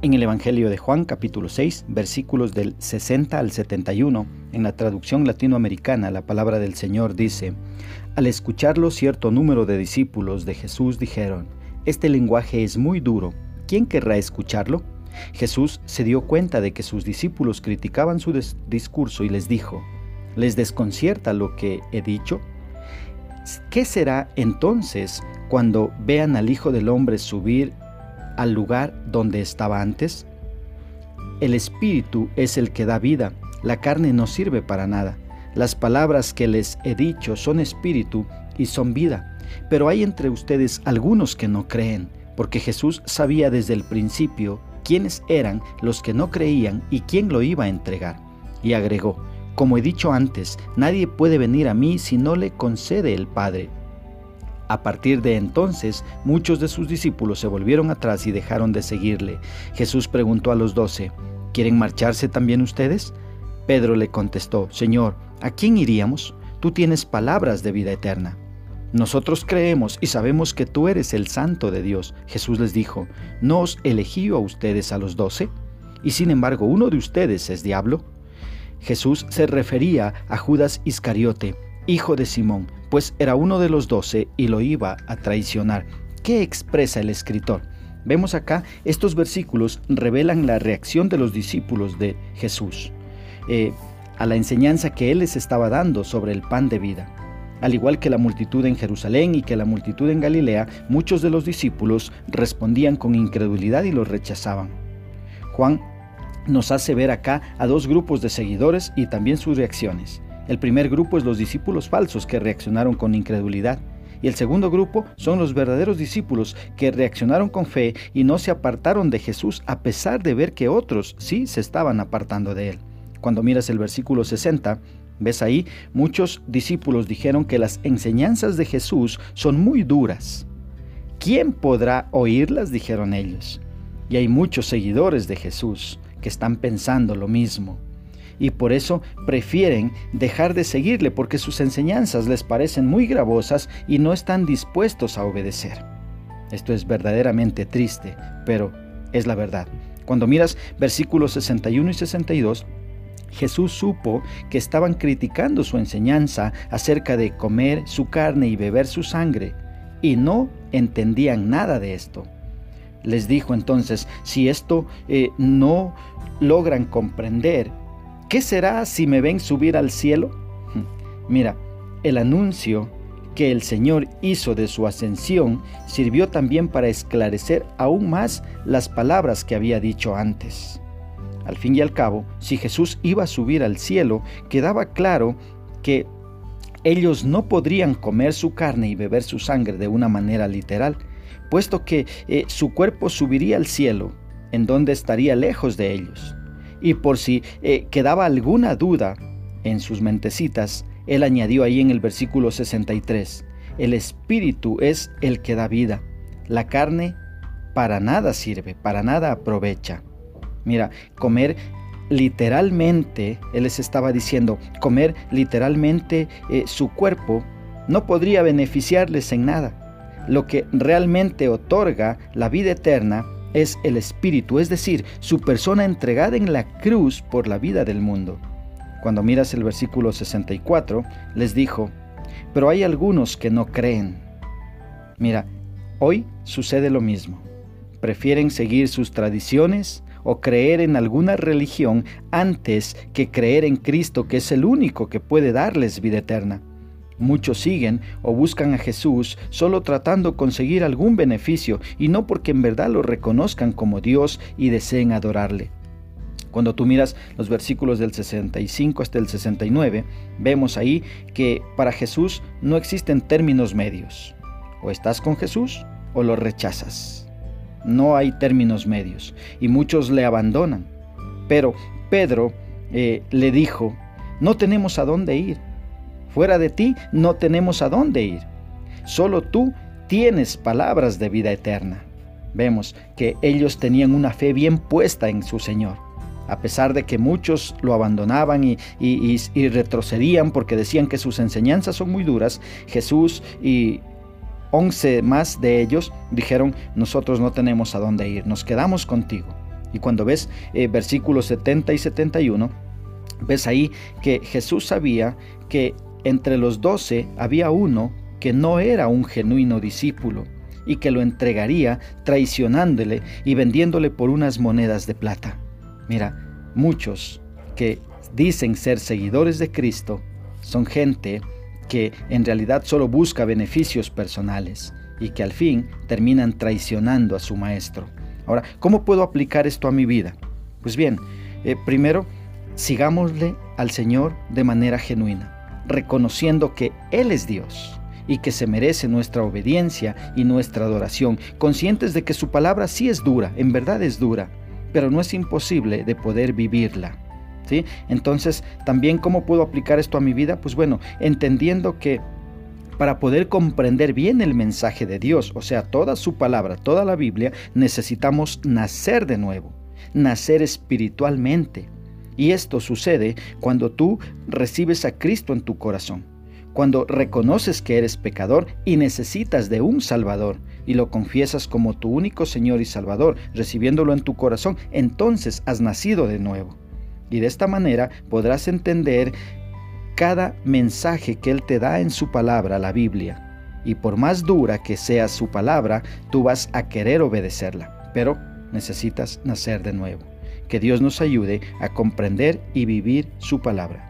En el Evangelio de Juan capítulo 6 versículos del 60 al 71, en la traducción latinoamericana la palabra del Señor dice, Al escucharlo cierto número de discípulos de Jesús dijeron, Este lenguaje es muy duro, ¿quién querrá escucharlo? Jesús se dio cuenta de que sus discípulos criticaban su discurso y les dijo, ¿les desconcierta lo que he dicho? ¿Qué será entonces cuando vean al Hijo del Hombre subir al lugar donde estaba antes? El Espíritu es el que da vida, la carne no sirve para nada. Las palabras que les he dicho son espíritu y son vida, pero hay entre ustedes algunos que no creen, porque Jesús sabía desde el principio quiénes eran los que no creían y quién lo iba a entregar. Y agregó, como he dicho antes, nadie puede venir a mí si no le concede el Padre. A partir de entonces, muchos de sus discípulos se volvieron atrás y dejaron de seguirle. Jesús preguntó a los doce, ¿quieren marcharse también ustedes? Pedro le contestó, Señor, ¿a quién iríamos? Tú tienes palabras de vida eterna. Nosotros creemos y sabemos que tú eres el santo de Dios. Jesús les dijo, ¿no os elegí a ustedes a los doce? Y sin embargo uno de ustedes es diablo. Jesús se refería a Judas Iscariote, hijo de Simón, pues era uno de los doce y lo iba a traicionar. ¿Qué expresa el escritor? Vemos acá, estos versículos revelan la reacción de los discípulos de Jesús eh, a la enseñanza que Él les estaba dando sobre el pan de vida. Al igual que la multitud en Jerusalén y que la multitud en Galilea, muchos de los discípulos respondían con incredulidad y los rechazaban. Juan nos hace ver acá a dos grupos de seguidores y también sus reacciones. El primer grupo es los discípulos falsos que reaccionaron con incredulidad. Y el segundo grupo son los verdaderos discípulos que reaccionaron con fe y no se apartaron de Jesús a pesar de ver que otros sí se estaban apartando de él. Cuando miras el versículo 60, ves ahí, muchos discípulos dijeron que las enseñanzas de Jesús son muy duras. ¿Quién podrá oírlas? dijeron ellos. Y hay muchos seguidores de Jesús que están pensando lo mismo y por eso prefieren dejar de seguirle porque sus enseñanzas les parecen muy gravosas y no están dispuestos a obedecer. Esto es verdaderamente triste, pero es la verdad. Cuando miras versículos 61 y 62, Jesús supo que estaban criticando su enseñanza acerca de comer su carne y beber su sangre, y no entendían nada de esto. Les dijo entonces, si esto eh, no logran comprender, ¿Qué será si me ven subir al cielo? Mira, el anuncio que el Señor hizo de su ascensión sirvió también para esclarecer aún más las palabras que había dicho antes. Al fin y al cabo, si Jesús iba a subir al cielo, quedaba claro que ellos no podrían comer su carne y beber su sangre de una manera literal, puesto que eh, su cuerpo subiría al cielo, en donde estaría lejos de ellos. Y por si eh, quedaba alguna duda en sus mentecitas, él añadió ahí en el versículo 63, el espíritu es el que da vida, la carne para nada sirve, para nada aprovecha. Mira, comer literalmente, él les estaba diciendo, comer literalmente eh, su cuerpo no podría beneficiarles en nada. Lo que realmente otorga la vida eterna es el Espíritu, es decir, su persona entregada en la cruz por la vida del mundo. Cuando miras el versículo 64, les dijo, pero hay algunos que no creen. Mira, hoy sucede lo mismo. Prefieren seguir sus tradiciones o creer en alguna religión antes que creer en Cristo, que es el único que puede darles vida eterna. Muchos siguen o buscan a Jesús solo tratando conseguir algún beneficio y no porque en verdad lo reconozcan como Dios y deseen adorarle. Cuando tú miras los versículos del 65 hasta el 69, vemos ahí que para Jesús no existen términos medios. O estás con Jesús o lo rechazas. No hay términos medios y muchos le abandonan. Pero Pedro eh, le dijo, no tenemos a dónde ir Fuera de ti no tenemos a dónde ir. Solo tú tienes palabras de vida eterna. Vemos que ellos tenían una fe bien puesta en su Señor. A pesar de que muchos lo abandonaban y, retrocedían porque decían que sus enseñanzas son muy duras, Jesús y once más de ellos dijeron, nosotros no tenemos a dónde ir, nos quedamos contigo. Y cuando ves eh, versículos 70 y 71, ves ahí que Jesús sabía que entre los doce había uno que no era un genuino discípulo y que lo entregaría traicionándole y vendiéndole por unas monedas de plata. Mira, muchos que dicen ser seguidores de Cristo son gente que en realidad solo busca beneficios personales y que al fin terminan traicionando a su maestro. Ahora, ¿cómo puedo aplicar esto a mi vida? Pues bien, eh, primero, sigámosle al Señor de manera genuina, reconociendo que Él es Dios y que se merece nuestra obediencia y nuestra adoración, conscientes de que su palabra sí es dura, en verdad es dura, pero no es imposible de poder vivirla. ¿sí? Entonces, también cómo puedo aplicar esto a mi vida? Pues bueno, entendiendo que para poder comprender bien el mensaje de Dios, o sea, toda su palabra, toda la Biblia, necesitamos nacer de nuevo, nacer espiritualmente. Y esto sucede cuando tú recibes a Cristo en tu corazón cuando reconoces que eres pecador y necesitas de un Salvador y lo confiesas como tu único Señor y Salvador, recibiéndolo en tu corazón, entonces has nacido de nuevo. Y de esta manera podrás entender cada mensaje que Él te da en su palabra, la Biblia. Y por más dura que sea su palabra, tú vas a querer obedecerla. Pero necesitas nacer de nuevo. Que Dios nos ayude a comprender y vivir su palabra.